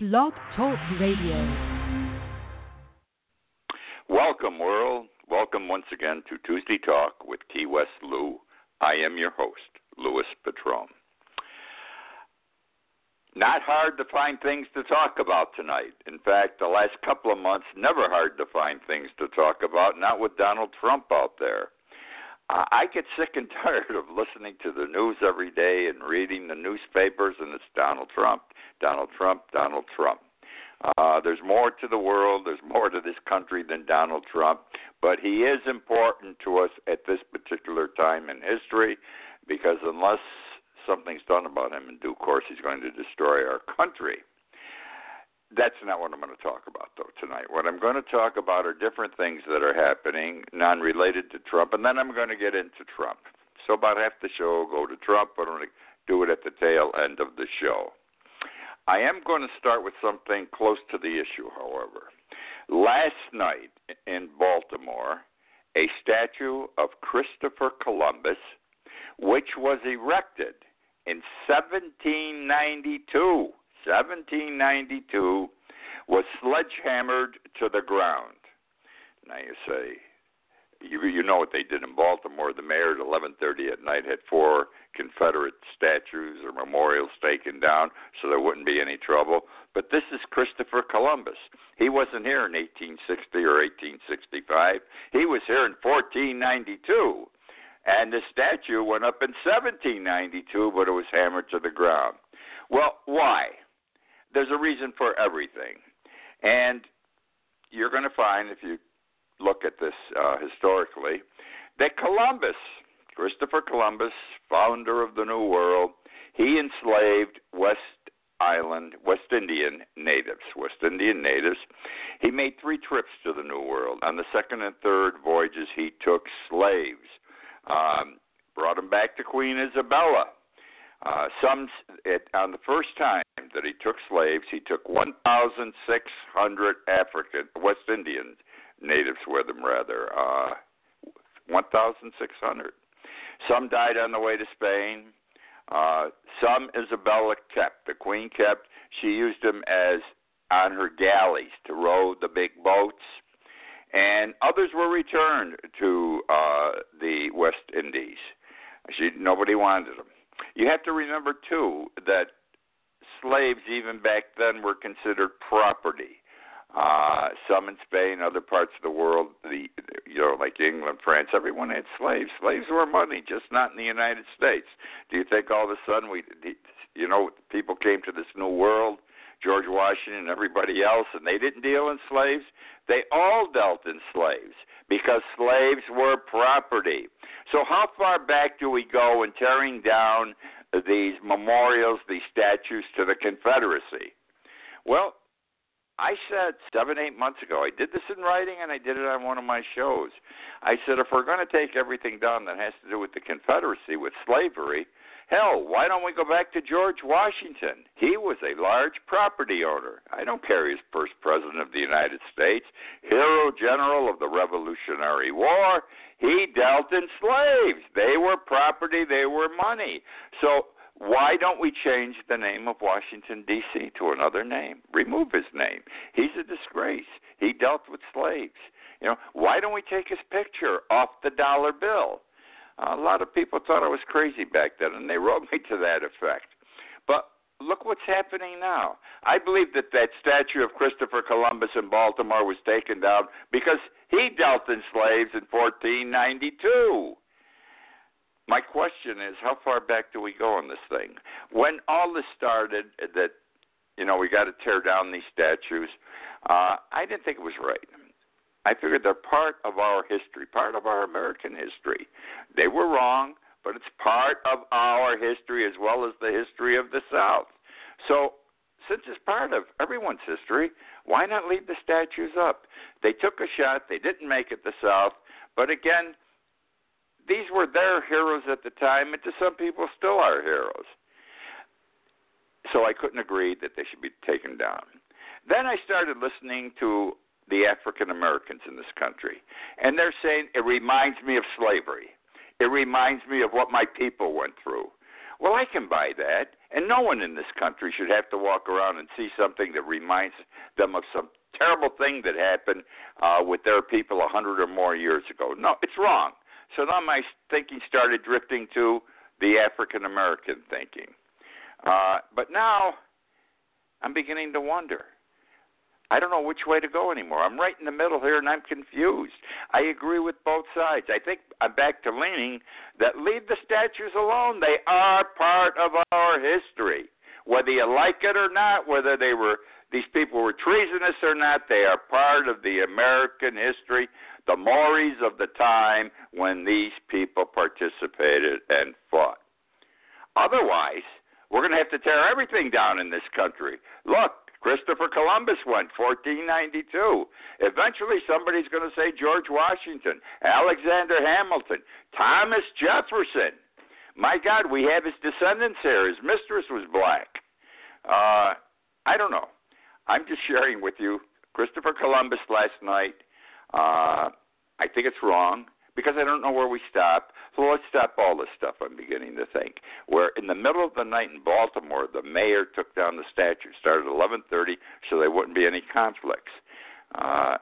Blog Talk Radio. Welcome, world. Welcome once again to Tuesday Talk with Key West Lou. I am your host, Louis Patron. Not hard to find things to talk about tonight. In fact, the last couple of months, never hard to find things to talk about, not with Donald Trump out there. I get sick and tired of listening to the news every day and reading the newspapers, and it's Donald Trump, Donald Trump, Donald Trump. Uh, there's more to the world, there's more to this country than Donald Trump, but he is important to us at this particular time in history because unless something's done about him in due course, he's going to destroy our country. That's not what I'm going to talk about, though, tonight. What I'm going to talk about are different things that are happening, non related to Trump, and then I'm going to get into Trump. So, about half the show will go to Trump, but I'm going to do it at the tail end of the show. I am going to start with something close to the issue, however. Last night in Baltimore, a statue of Christopher Columbus, which was erected in 1792, 1792, was sledgehammered to the ground. Now you say, you you know what they did in Baltimore. The mayor at 11:30 at night had four Confederate statues or memorials taken down, so there wouldn't be any trouble. But this is Christopher Columbus. He wasn't here in 1860 or 1865. He was here in 1492, and the statue went up in 1792, but it was hammered to the ground. Well, why? There's a reason for everything, and you're going to find if you look at this uh, historically, that Columbus, Christopher Columbus, founder of the New World, he enslaved West Island, West Indian natives, West Indian natives. He made three trips to the New World. On the second and third voyages, he took slaves, um, brought them back to Queen Isabella. Uh, some it, on the first time that he took slaves, he took 1,600 African West Indians natives with him, rather. Uh, 1,600. Some died on the way to Spain. Uh, some Isabella kept. The queen kept. She used them as on her galleys to row the big boats, and others were returned to uh, the West Indies. She nobody wanted them. You have to remember too that slaves even back then were considered property uh, some in Spain, other parts of the world, the you know, like England, France, everyone had slaves. Slaves were money, just not in the United States. Do you think all of a sudden we, you know, people came to this new world, George Washington and everybody else, and they didn't deal in slaves? They all dealt in slaves because slaves were property. So how far back do we go in tearing down these memorials, these statues to the Confederacy? Well, I said seven, eight months ago, I did this in writing and I did it on one of my shows. I said, if we're going to take everything down that has to do with the Confederacy, with slavery, hell, why don't we go back to George Washington? He was a large property owner. I don't care he's first president of the United States, hero general of the Revolutionary War. He dealt in slaves. They were property, they were money. So why don't we change the name of Washington, D.C. to another name? Remove his name. He's a disgrace. He dealt with slaves. You know, why don't we take his picture off the dollar bill? A lot of people thought I was crazy back then, and they wrote me to that effect. But look what's happening now. I believe that that statue of Christopher Columbus in Baltimore was taken down because he dealt in slaves in 1492. My question is, how far back do we go on this thing? When all this started, that you know we got to tear down these statues, uh, I didn't think it was right. I figured they're part of our history, part of our American history. They were wrong, but it's part of our history as well as the history of the South. So, since it's part of everyone's history, why not leave the statues up? They took a shot, they didn't make it the South, but again, these were their heroes at the time, and to some people still are heroes. So I couldn't agree that they should be taken down. Then I started listening to the African Americans in this country, and they're saying it reminds me of slavery. It reminds me of what my people went through. Well, I can buy that, and no one in this country should have to walk around and see something that reminds them of some terrible thing that happened uh, with their people a hundred or more years ago. No, it's wrong. So now my thinking started drifting to the African American thinking. Uh, but now I'm beginning to wonder. I don't know which way to go anymore. I'm right in the middle here and I'm confused. I agree with both sides. I think I'm back to leaning that leave the statues alone. They are part of our history. Whether you like it or not, whether they were these people were treasonous or not, they are part of the American history, the mores of the time when these people participated and fought. Otherwise, we're going to have to tear everything down in this country. Look, Christopher Columbus went 1492. Eventually, somebody's going to say George Washington, Alexander Hamilton, Thomas Jefferson. My God, we have his descendants here. His mistress was black. Uh, I don't know. I'm just sharing with you Christopher Columbus last night. Uh, I think it's wrong because I don't know where we stop. So let's stop all this stuff. I'm beginning to think. Where in the middle of the night in Baltimore, the mayor took down the statue. Started at 11:30, so there wouldn't be any conflicts. Uh,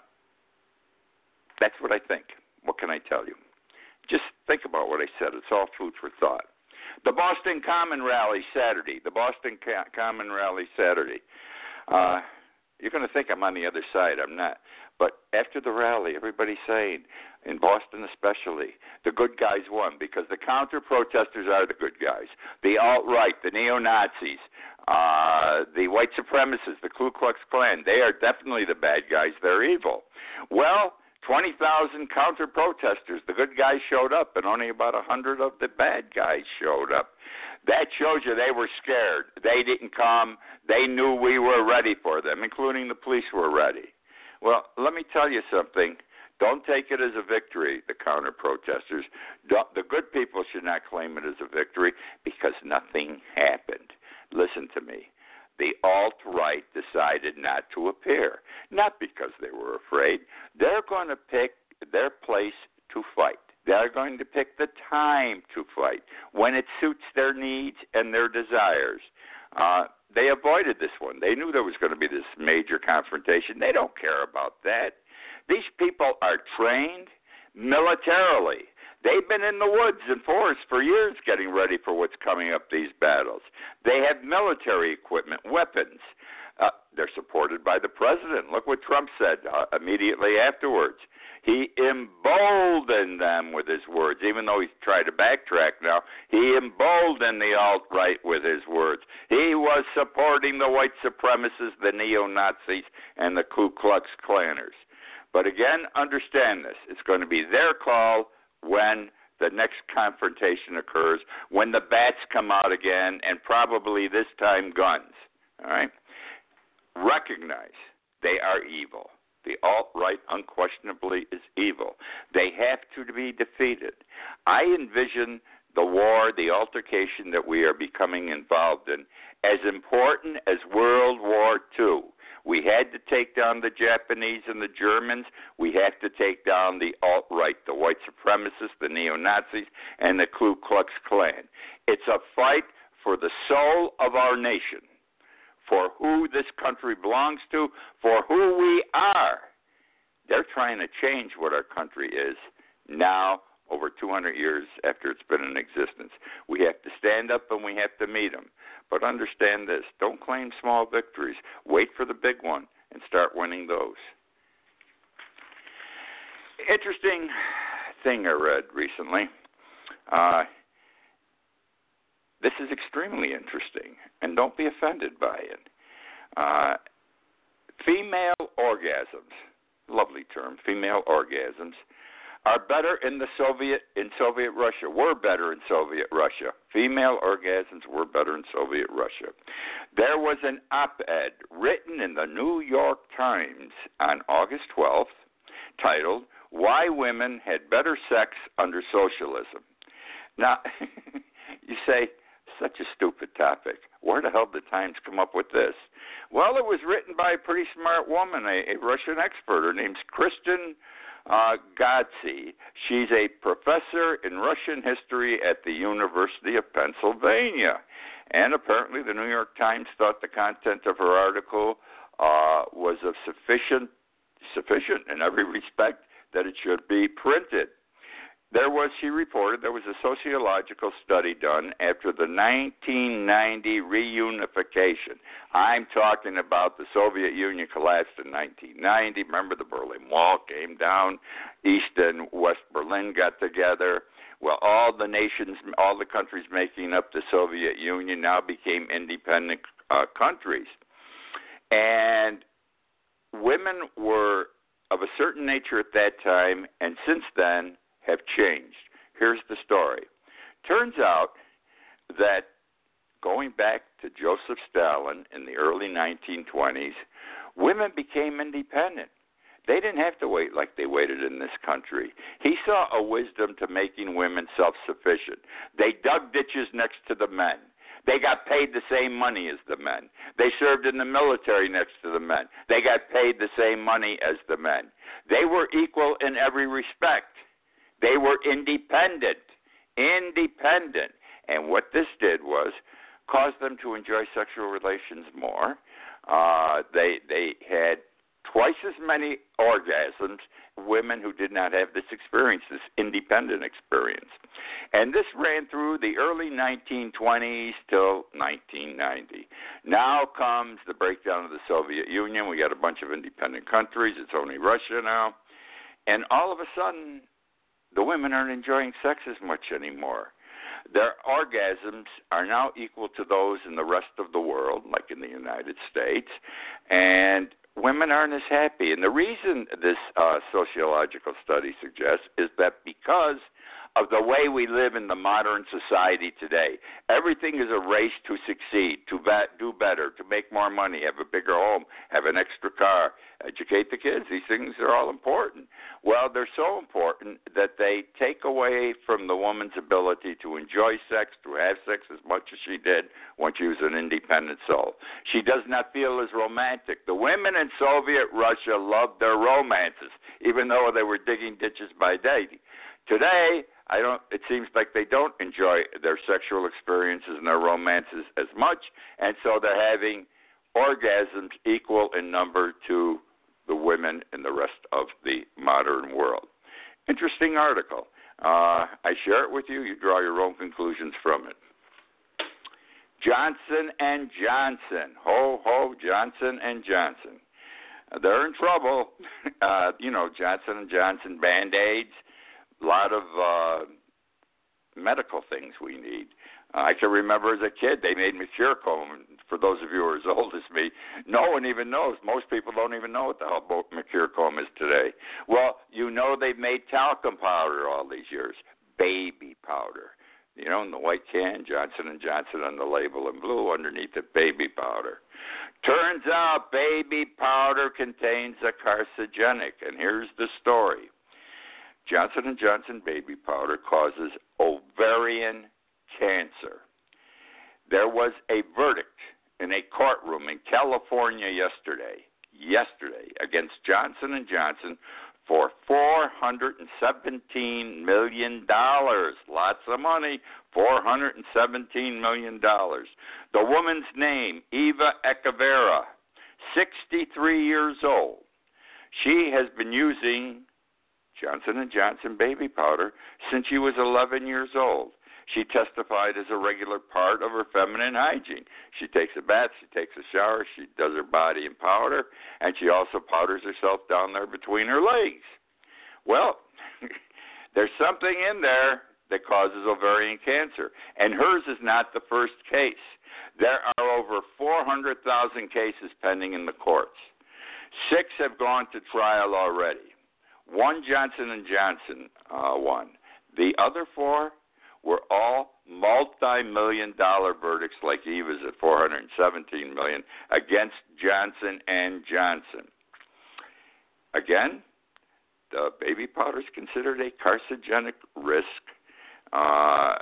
that's what I think. What can I tell you? Just think about what I said. It's all food for thought. The Boston Common Rally Saturday. The Boston Common Rally Saturday. Uh, you're going to think I'm on the other side. I'm not. But after the rally, everybody's saying, in Boston especially, the good guys won because the counter protesters are the good guys. The alt right, the neo Nazis, uh, the white supremacists, the Ku Klux Klan, they are definitely the bad guys. They're evil. Well, 20,000 counter protesters. The good guys showed up, and only about a 100 of the bad guys showed up. That shows you they were scared. They didn't come. They knew we were ready for them, including the police were ready. Well, let me tell you something. Don't take it as a victory, the counter protesters. The good people should not claim it as a victory because nothing happened. Listen to me. The alt right decided not to appear, not because they were afraid. They're going to pick their place to fight. They're going to pick the time to fight when it suits their needs and their desires. Uh, they avoided this one. They knew there was going to be this major confrontation. They don't care about that. These people are trained militarily. They've been in the woods and forests for years getting ready for what's coming up these battles. They have military equipment, weapons. Uh, they're supported by the president. Look what Trump said uh, immediately afterwards. He emboldened them with his words, even though he's tried to backtrack now. He emboldened the alt right with his words. He was supporting the white supremacists, the neo Nazis, and the Ku Klux Klanners. But again, understand this it's going to be their call when the next confrontation occurs, when the bats come out again, and probably this time guns. All right? Recognize they are evil. The alt right unquestionably is evil. They have to be defeated. I envision the war, the altercation that we are becoming involved in, as important as World War II. We had to take down the Japanese and the Germans. We have to take down the alt right, the white supremacists, the neo Nazis, and the Ku Klux Klan. It's a fight for the soul of our nation for who this country belongs to, for who we are. They're trying to change what our country is now, over 200 years after it's been in existence. We have to stand up and we have to meet them. But understand this don't claim small victories. Wait for the big one and start winning those. Interesting thing I read recently. Uh, this is extremely interesting, and don't be offended by it. Uh, female orgasms, lovely term, female orgasms, are better in the Soviet in Soviet Russia. Were better in Soviet Russia. Female orgasms were better in Soviet Russia. There was an op-ed written in the New York Times on August 12th titled "Why Women Had Better Sex Under Socialism." Now, you say such a stupid topic. Where the hell did the Times come up with this? Well, it was written by a pretty smart woman, a, a Russian expert. Her name's Kristen uh, Ghodsee. She's a professor in Russian history at the University of Pennsylvania. And apparently, the New York Times thought the content of her article uh, was of sufficient, sufficient in every respect that it should be printed. There was, she reported, there was a sociological study done after the 1990 reunification. I'm talking about the Soviet Union collapsed in 1990. Remember, the Berlin Wall came down, East and West Berlin got together. Well, all the nations, all the countries making up the Soviet Union now became independent uh, countries. And women were of a certain nature at that time, and since then, have changed. Here's the story. Turns out that going back to Joseph Stalin in the early 1920s, women became independent. They didn't have to wait like they waited in this country. He saw a wisdom to making women self sufficient. They dug ditches next to the men. They got paid the same money as the men. They served in the military next to the men. They got paid the same money as the men. They were equal in every respect. They were independent, independent. And what this did was cause them to enjoy sexual relations more. Uh, they they had twice as many orgasms women who did not have this experience, this independent experience. And this ran through the early 1920s till 1990. Now comes the breakdown of the Soviet Union. We got a bunch of independent countries. It's only Russia now. And all of a sudden, the women aren't enjoying sex as much anymore. Their orgasms are now equal to those in the rest of the world, like in the United States, and women aren't as happy. And the reason this uh, sociological study suggests is that because of the way we live in the modern society today. Everything is a race to succeed, to do better, to make more money, have a bigger home, have an extra car, educate the kids. These things are all important. Well, they're so important that they take away from the woman's ability to enjoy sex, to have sex as much as she did when she was an independent soul. She does not feel as romantic. The women in Soviet Russia loved their romances, even though they were digging ditches by day. Today, I don't. It seems like they don't enjoy their sexual experiences and their romances as much, and so they're having orgasms equal in number to the women in the rest of the modern world. Interesting article. Uh, I share it with you. You draw your own conclusions from it. Johnson and Johnson, ho ho, Johnson and Johnson. They're in trouble. Uh, you know, Johnson and Johnson band aids a lot of uh, medical things we need. I can remember as a kid they made Mercurochrome. For those of you who are as old as me, no one even knows. Most people don't even know what the hell Mercurochrome is today. Well, you know they've made talcum powder all these years, baby powder. You know, in the white can, Johnson and Johnson on the label, and blue underneath it, baby powder. Turns out baby powder contains a carcinogenic, and here's the story. Johnson & Johnson baby powder causes ovarian cancer. There was a verdict in a courtroom in California yesterday, yesterday against Johnson & Johnson for 417 million dollars. Lots of money, 417 million dollars. The woman's name, Eva Echeverria, 63 years old. She has been using Johnson and Johnson baby powder since she was 11 years old. She testified as a regular part of her feminine hygiene. She takes a bath, she takes a shower, she does her body in powder, and she also powders herself down there between her legs. Well, there's something in there that causes ovarian cancer, and hers is not the first case. There are over 400,000 cases pending in the courts. Six have gone to trial already. One Johnson and Johnson uh, won. The other four were all multi-million dollar verdicts like Eva's at 417 million against Johnson and Johnson. Again, the baby powder is considered a carcinogenic risk. Uh,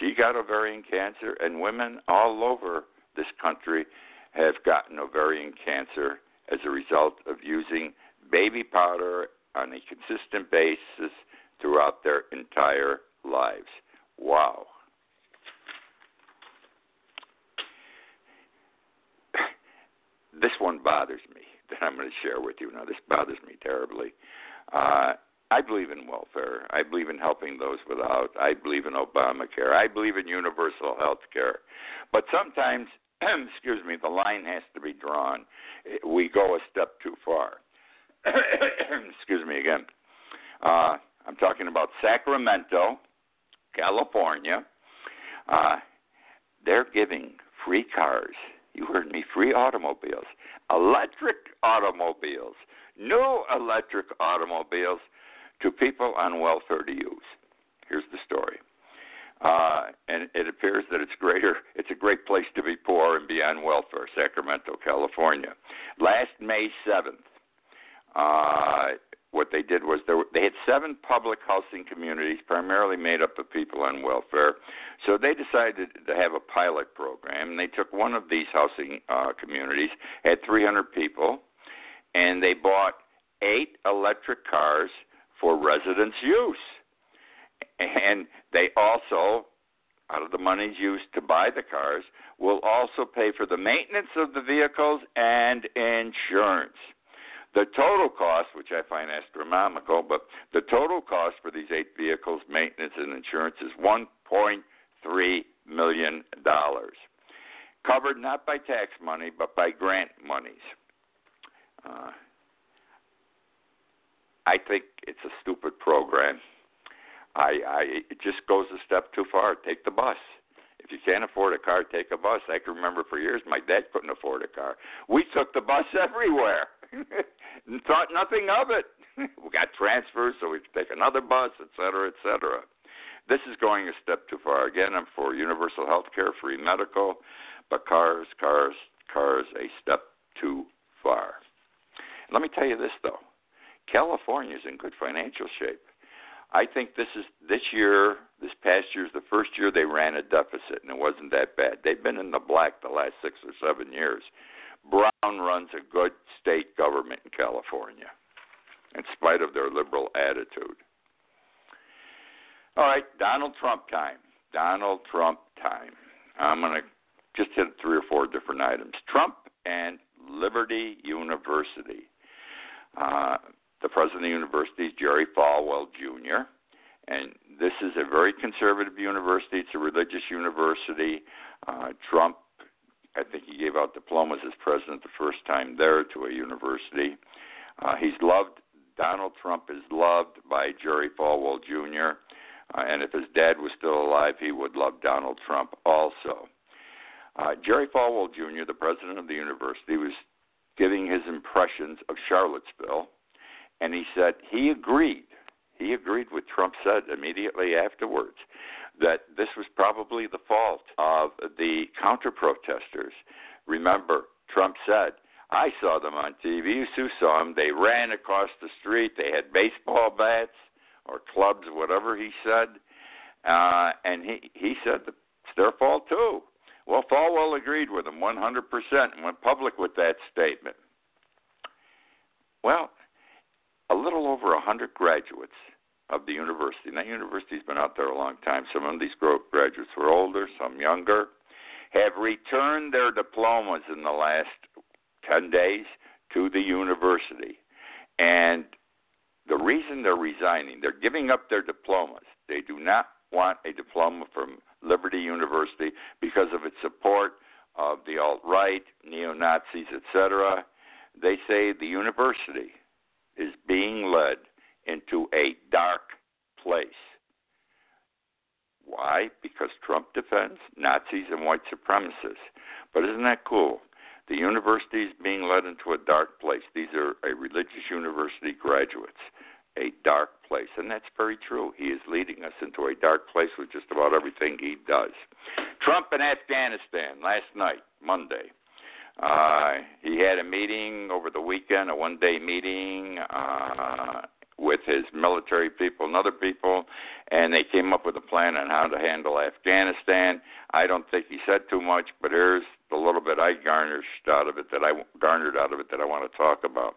she got ovarian cancer, and women all over this country have gotten ovarian cancer as a result of using baby powder on a consistent basis throughout their entire lives. Wow. this one bothers me that I'm going to share with you. Now, this bothers me terribly. Uh, I believe in welfare. I believe in helping those without. I believe in Obamacare. I believe in universal health care. But sometimes, excuse me, the line has to be drawn. We go a step too far. excuse me again. Uh, I'm talking about Sacramento, California. Uh, they're giving free cars. You heard me, free automobiles, electric automobiles, new electric automobiles to people on welfare to use. Here's the story. Uh, and it appears that it's greater. It's a great place to be poor and be on welfare, Sacramento, California. Last May 7th, uh, what they did was there, they had seven public housing communities, primarily made up of people on welfare. So they decided to have a pilot program. And they took one of these housing uh, communities, had 300 people, and they bought eight electric cars for residents' use. And they also, out of the monies used to buy the cars, will also pay for the maintenance of the vehicles and insurance. The total cost, which I find astronomical, but the total cost for these eight vehicles, maintenance and insurance, is $1.3 million. Covered not by tax money, but by grant monies. Uh, I think it's a stupid program. I, I it just goes a step too far. Take the bus. If you can't afford a car, take a bus. I can remember for years my dad couldn't afford a car. We took the bus everywhere thought nothing of it. we got transfers, so we could take another bus, et cetera, et cetera. This is going a step too far. Again, I'm for universal health care, free medical, but cars, cars, cars, a step too far. Let me tell you this, though. California is in good financial shape. I think this is this year, this past year is the first year they ran a deficit, and it wasn't that bad. They've been in the black the last six or seven years. Brown runs a good state government in California, in spite of their liberal attitude. All right, Donald Trump time. Donald Trump time. I'm going to just hit three or four different items. Trump and Liberty University. Uh, the president of the university is Jerry Falwell Jr., and this is a very conservative university. It's a religious university. Uh, Trump, I think he gave out diplomas as president the first time there to a university. Uh, he's loved. Donald Trump is loved by Jerry Falwell Jr. Uh, and if his dad was still alive, he would love Donald Trump also. Uh, Jerry Falwell Jr., the president of the university, was giving his impressions of Charlottesville and he said he agreed. He agreed with Trump said immediately afterwards that this was probably the fault of the counter protesters. Remember, Trump said, I saw them on TV. You saw them. They ran across the street. They had baseball bats or clubs, whatever he said. Uh, and he, he said it's their fault too. Well, Falwell agreed with him 100% and went public with that statement. Well, a little over a 100 graduates of the university. That university's been out there a long time. Some of these graduates were older, some younger, have returned their diplomas in the last 10 days to the university. And the reason they're resigning, they're giving up their diplomas. They do not want a diploma from Liberty University because of its support of the alt right, neo Nazis, etc. They say the university is being led into a dark place. Why? Because Trump defends Nazis and white supremacists. But isn't that cool? The university is being led into a dark place. These are a religious university graduates, a dark place. And that's very true. He is leading us into a dark place with just about everything he does. Trump in Afghanistan last night, Monday. Uh, he had a meeting over the weekend, a one day meeting uh, with his military people and other people, and they came up with a plan on how to handle Afghanistan. I don't think he said too much, but here's the little bit I garnished out of it that I garnered out of it that I want to talk about.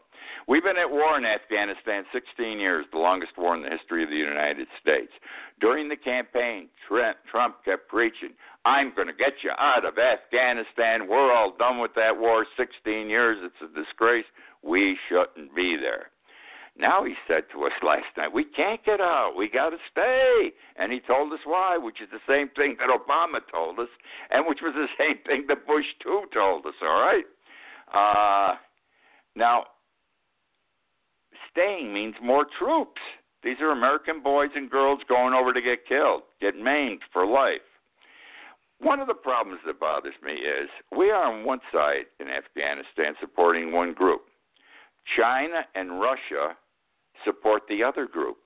We've been at war in Afghanistan 16 years, the longest war in the history of the United States. During the campaign, Trump kept preaching, I'm going to get you out of Afghanistan. We're all done with that war. 16 years. It's a disgrace. We shouldn't be there. Now he said to us last night, we can't get out. We got to stay. And he told us why, which is the same thing that Obama told us, and which was the same thing that Bush too told us. All right. Uh, now, staying means more troops. These are American boys and girls going over to get killed, get maimed for life. One of the problems that bothers me is we are on one side in Afghanistan supporting one group. China and Russia support the other group.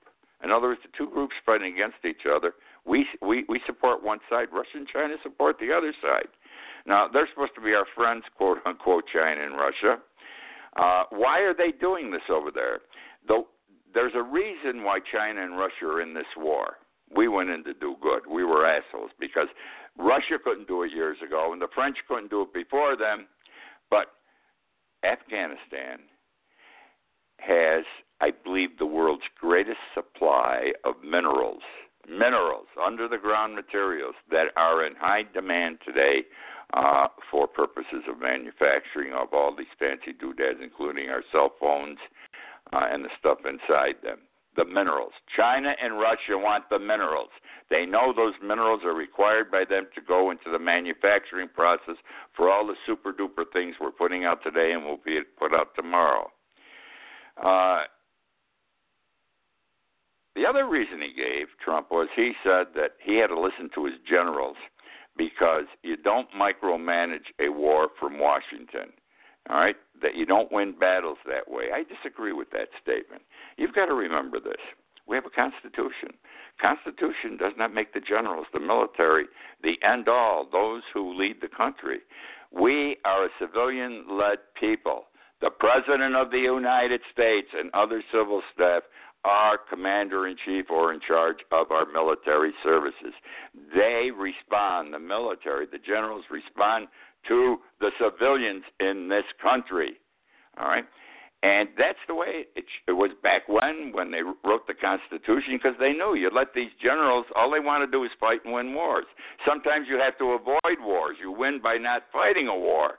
In other words, the two groups fighting against each other, we we we support one side. Russia and China support the other side. Now they're supposed to be our friends, quote unquote, China and Russia. Uh, why are they doing this over there? Though there's a reason why China and Russia are in this war. We went in to do good. We were assholes because Russia couldn't do it years ago, and the French couldn't do it before them. But Afghanistan has, I believe, the world's greatest supply of minerals, minerals, under the ground materials that are in high demand today uh, for purposes of manufacturing of all these fancy doodads, including our cell phones uh, and the stuff inside them. The minerals. China and Russia want the minerals. They know those minerals are required by them to go into the manufacturing process for all the super duper things we're putting out today and will be put out tomorrow. Uh, the other reason he gave, Trump, was he said that he had to listen to his generals because you don't micromanage a war from Washington. All right? That you don't win battles that way. I disagree with that statement. You've got to remember this. We have a constitution. Constitution does not make the generals, the military, the end all, those who lead the country. We are a civilian led people. The President of the United States and other civil staff are commander in chief or in charge of our military services. They respond, the military, the generals respond to the civilians in this country. All right? And that's the way it, it was back when, when they wrote the Constitution, because they knew you let these generals, all they want to do is fight and win wars. Sometimes you have to avoid wars. You win by not fighting a war.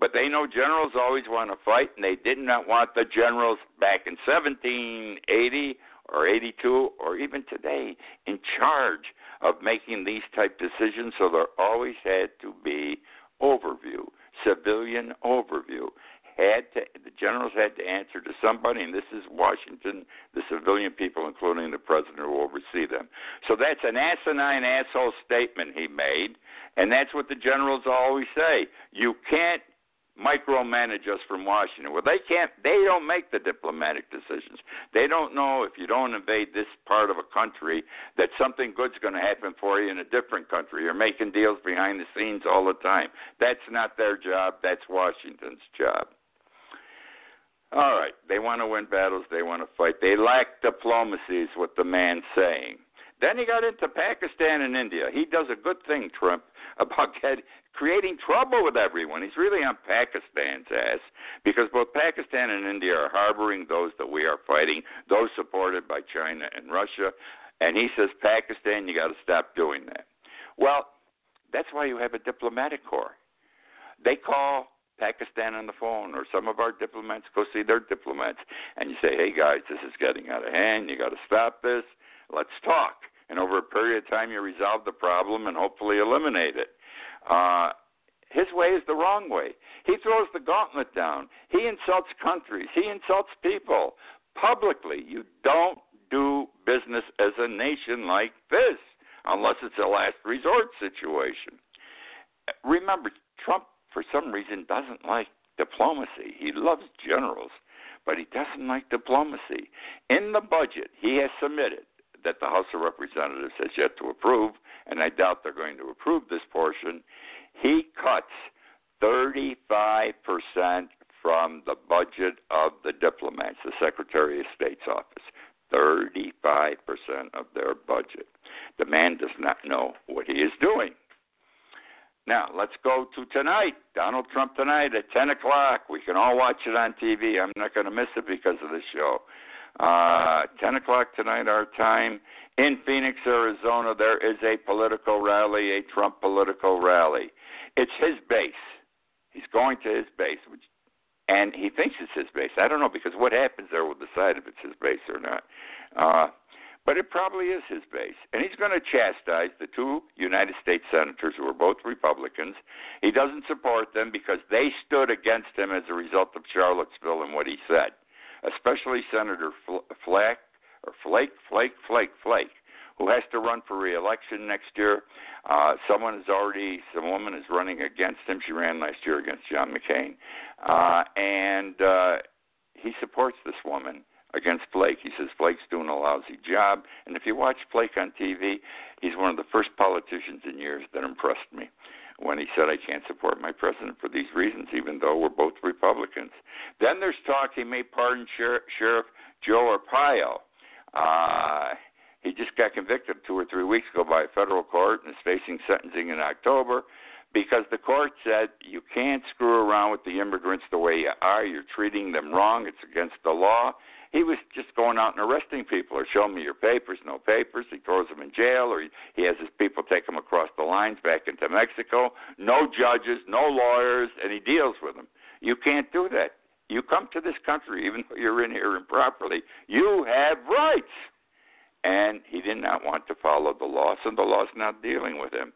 But they know generals always want to fight, and they did not want the generals back in 1780 or 82 or even today in charge of making these type decisions. So there always had to be overview, civilian overview. Had to, the generals had to answer to somebody, and this is Washington, the civilian people, including the president, who oversee them. So that's an asinine asshole statement he made, and that's what the generals always say. You can't micromanage us from Washington. Well, they can't. They don't make the diplomatic decisions. They don't know if you don't invade this part of a country that something good's going to happen for you in a different country. You're making deals behind the scenes all the time. That's not their job. That's Washington's job. All right, they want to win battles. They want to fight. They lack diplomacy, is what the man's saying. Then he got into Pakistan and India. He does a good thing, Trump, about get, creating trouble with everyone. He's really on Pakistan's ass because both Pakistan and India are harboring those that we are fighting, those supported by China and Russia. And he says, Pakistan, you got to stop doing that. Well, that's why you have a diplomatic corps. They call Pakistan on the phone, or some of our diplomats go see their diplomats, and you say, "Hey guys, this is getting out of hand. You got to stop this. Let's talk." And over a period of time, you resolve the problem and hopefully eliminate it. Uh, his way is the wrong way. He throws the gauntlet down. He insults countries. He insults people publicly. You don't do business as a nation like this unless it's a last resort situation. Remember, Trump, for some reason, doesn't like diplomacy. He loves generals, but he doesn't like diplomacy. In the budget he has submitted, that the House of Representatives has yet to approve, and I doubt they're going to approve this portion, he cuts 35% from the budget of the diplomats, the Secretary of State's office. 35% of their budget. The man does not know what he is doing. Now, let's go to tonight. Donald Trump tonight at 10 o'clock. We can all watch it on TV. I'm not going to miss it because of the show. Uh, 10 o'clock tonight, our time. In Phoenix, Arizona, there is a political rally, a Trump political rally. It's his base. He's going to his base, which, and he thinks it's his base. I don't know because what happens there will decide if it's his base or not. Uh, but it probably is his base. And he's going to chastise the two United States senators who are both Republicans. He doesn't support them because they stood against him as a result of Charlottesville and what he said, especially Senator Flack or Flake, Flake, Flake, Flake, who has to run for reelection next year. Uh, someone is already, some woman is running against him. She ran last year against John McCain, uh, and uh, he supports this woman against Flake. He says Flake's doing a lousy job. And if you watch Flake on TV, he's one of the first politicians in years that impressed me when he said, I can't support my president for these reasons, even though we're both Republicans. Then there's talk he may pardon Sheriff, Sheriff Joe Arpaio. Uh, he just got convicted two or three weeks ago by a federal court and is facing sentencing in October because the court said you can't screw around with the immigrants the way you are. You're treating them wrong. It's against the law. He was just going out and arresting people or show me your papers, no papers. He throws them in jail or he, he has his people take them across the lines back into Mexico. No judges, no lawyers, and he deals with them. You can't do that. You come to this country, even though you're in here improperly, you have rights. And he did not want to follow the law, so the law's not dealing with him.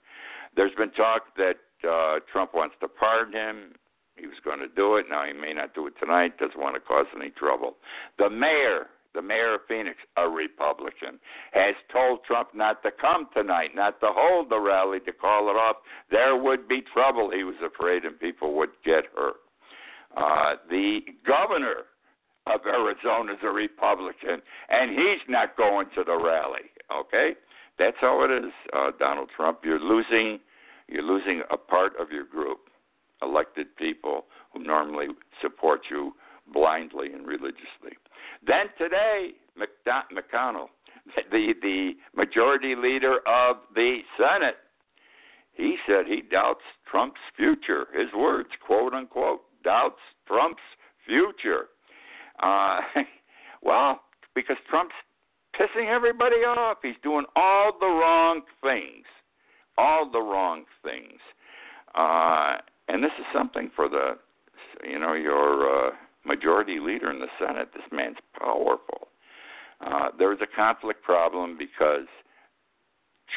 There's been talk that uh, Trump wants to pardon him. He was going to do it. Now he may not do it tonight. Doesn't want to cause any trouble. The mayor, the mayor of Phoenix, a Republican, has told Trump not to come tonight, not to hold the rally, to call it off. There would be trouble. He was afraid, and people would get hurt. Uh, the governor of Arizona is a Republican, and he's not going to the rally. Okay, that's how it is, uh, Donald Trump. You're losing, you're losing a part of your group elected people who normally support you blindly and religiously. Then today, McConnell, the the majority leader of the Senate, he said he doubts Trump's future. His words, quote unquote, doubts Trump's future. Uh, well, because Trump's pissing everybody off. He's doing all the wrong things, all the wrong things. Uh, and this is something for the, you know, your uh, majority leader in the Senate. This man's powerful. Uh, there's a conflict problem because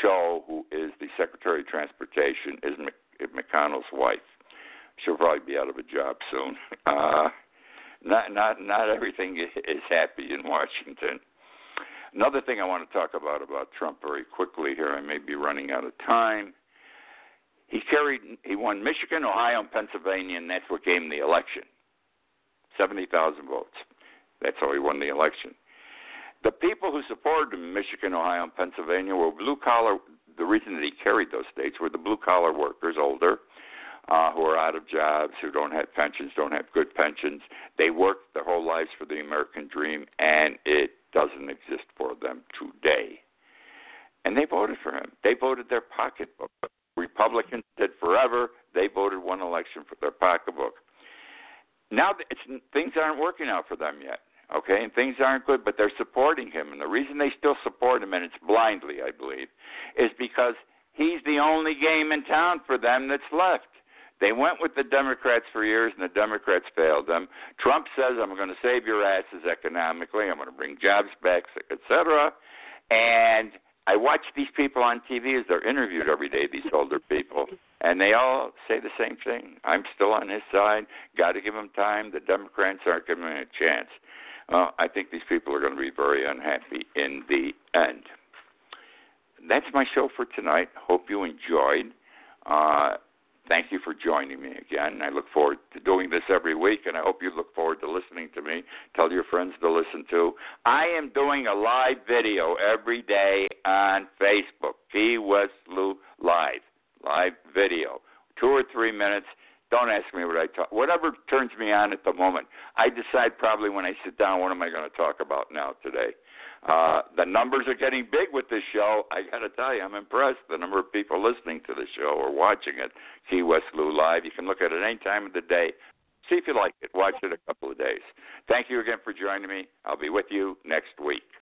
Chao, who is the Secretary of Transportation, is McConnell's wife. She'll probably be out of a job soon. Uh, not not not everything is happy in Washington. Another thing I want to talk about about Trump very quickly here. I may be running out of time. He carried, he won Michigan, Ohio, and Pennsylvania, and that's what gave him the election. 70,000 votes. That's how he won the election. The people who supported him in Michigan, Ohio, and Pennsylvania were blue collar. The reason that he carried those states were the blue collar workers, older, uh, who are out of jobs, who don't have pensions, don't have good pensions. They worked their whole lives for the American dream, and it doesn't exist for them today. And they voted for him. They voted their pocketbook. Republicans did forever. They voted one election for their pocketbook. Now it's, things aren't working out for them yet. Okay, and things aren't good, but they're supporting him. And the reason they still support him, and it's blindly, I believe, is because he's the only game in town for them that's left. They went with the Democrats for years, and the Democrats failed them. Trump says, "I'm going to save your asses economically. I'm going to bring jobs back, etc." And I watch these people on TV as they're interviewed every day, these older people, and they all say the same thing. I'm still on his side. Got to give him time. The Democrats aren't giving him a chance. Uh, I think these people are going to be very unhappy in the end. That's my show for tonight. Hope you enjoyed. Uh, Thank you for joining me again. I look forward to doing this every week, and I hope you look forward to listening to me. Tell your friends to listen to. I am doing a live video every day on Facebook, Key West Lou Live, live video, two or three minutes. Don't ask me what I talk. Whatever turns me on at the moment, I decide probably when I sit down what am I going to talk about now today. Uh, the numbers are getting big with this show. I got to tell you, I'm impressed. The number of people listening to the show or watching it, Key West Lou Live. You can look at it any time of the day. See if you like it. Watch it a couple of days. Thank you again for joining me. I'll be with you next week.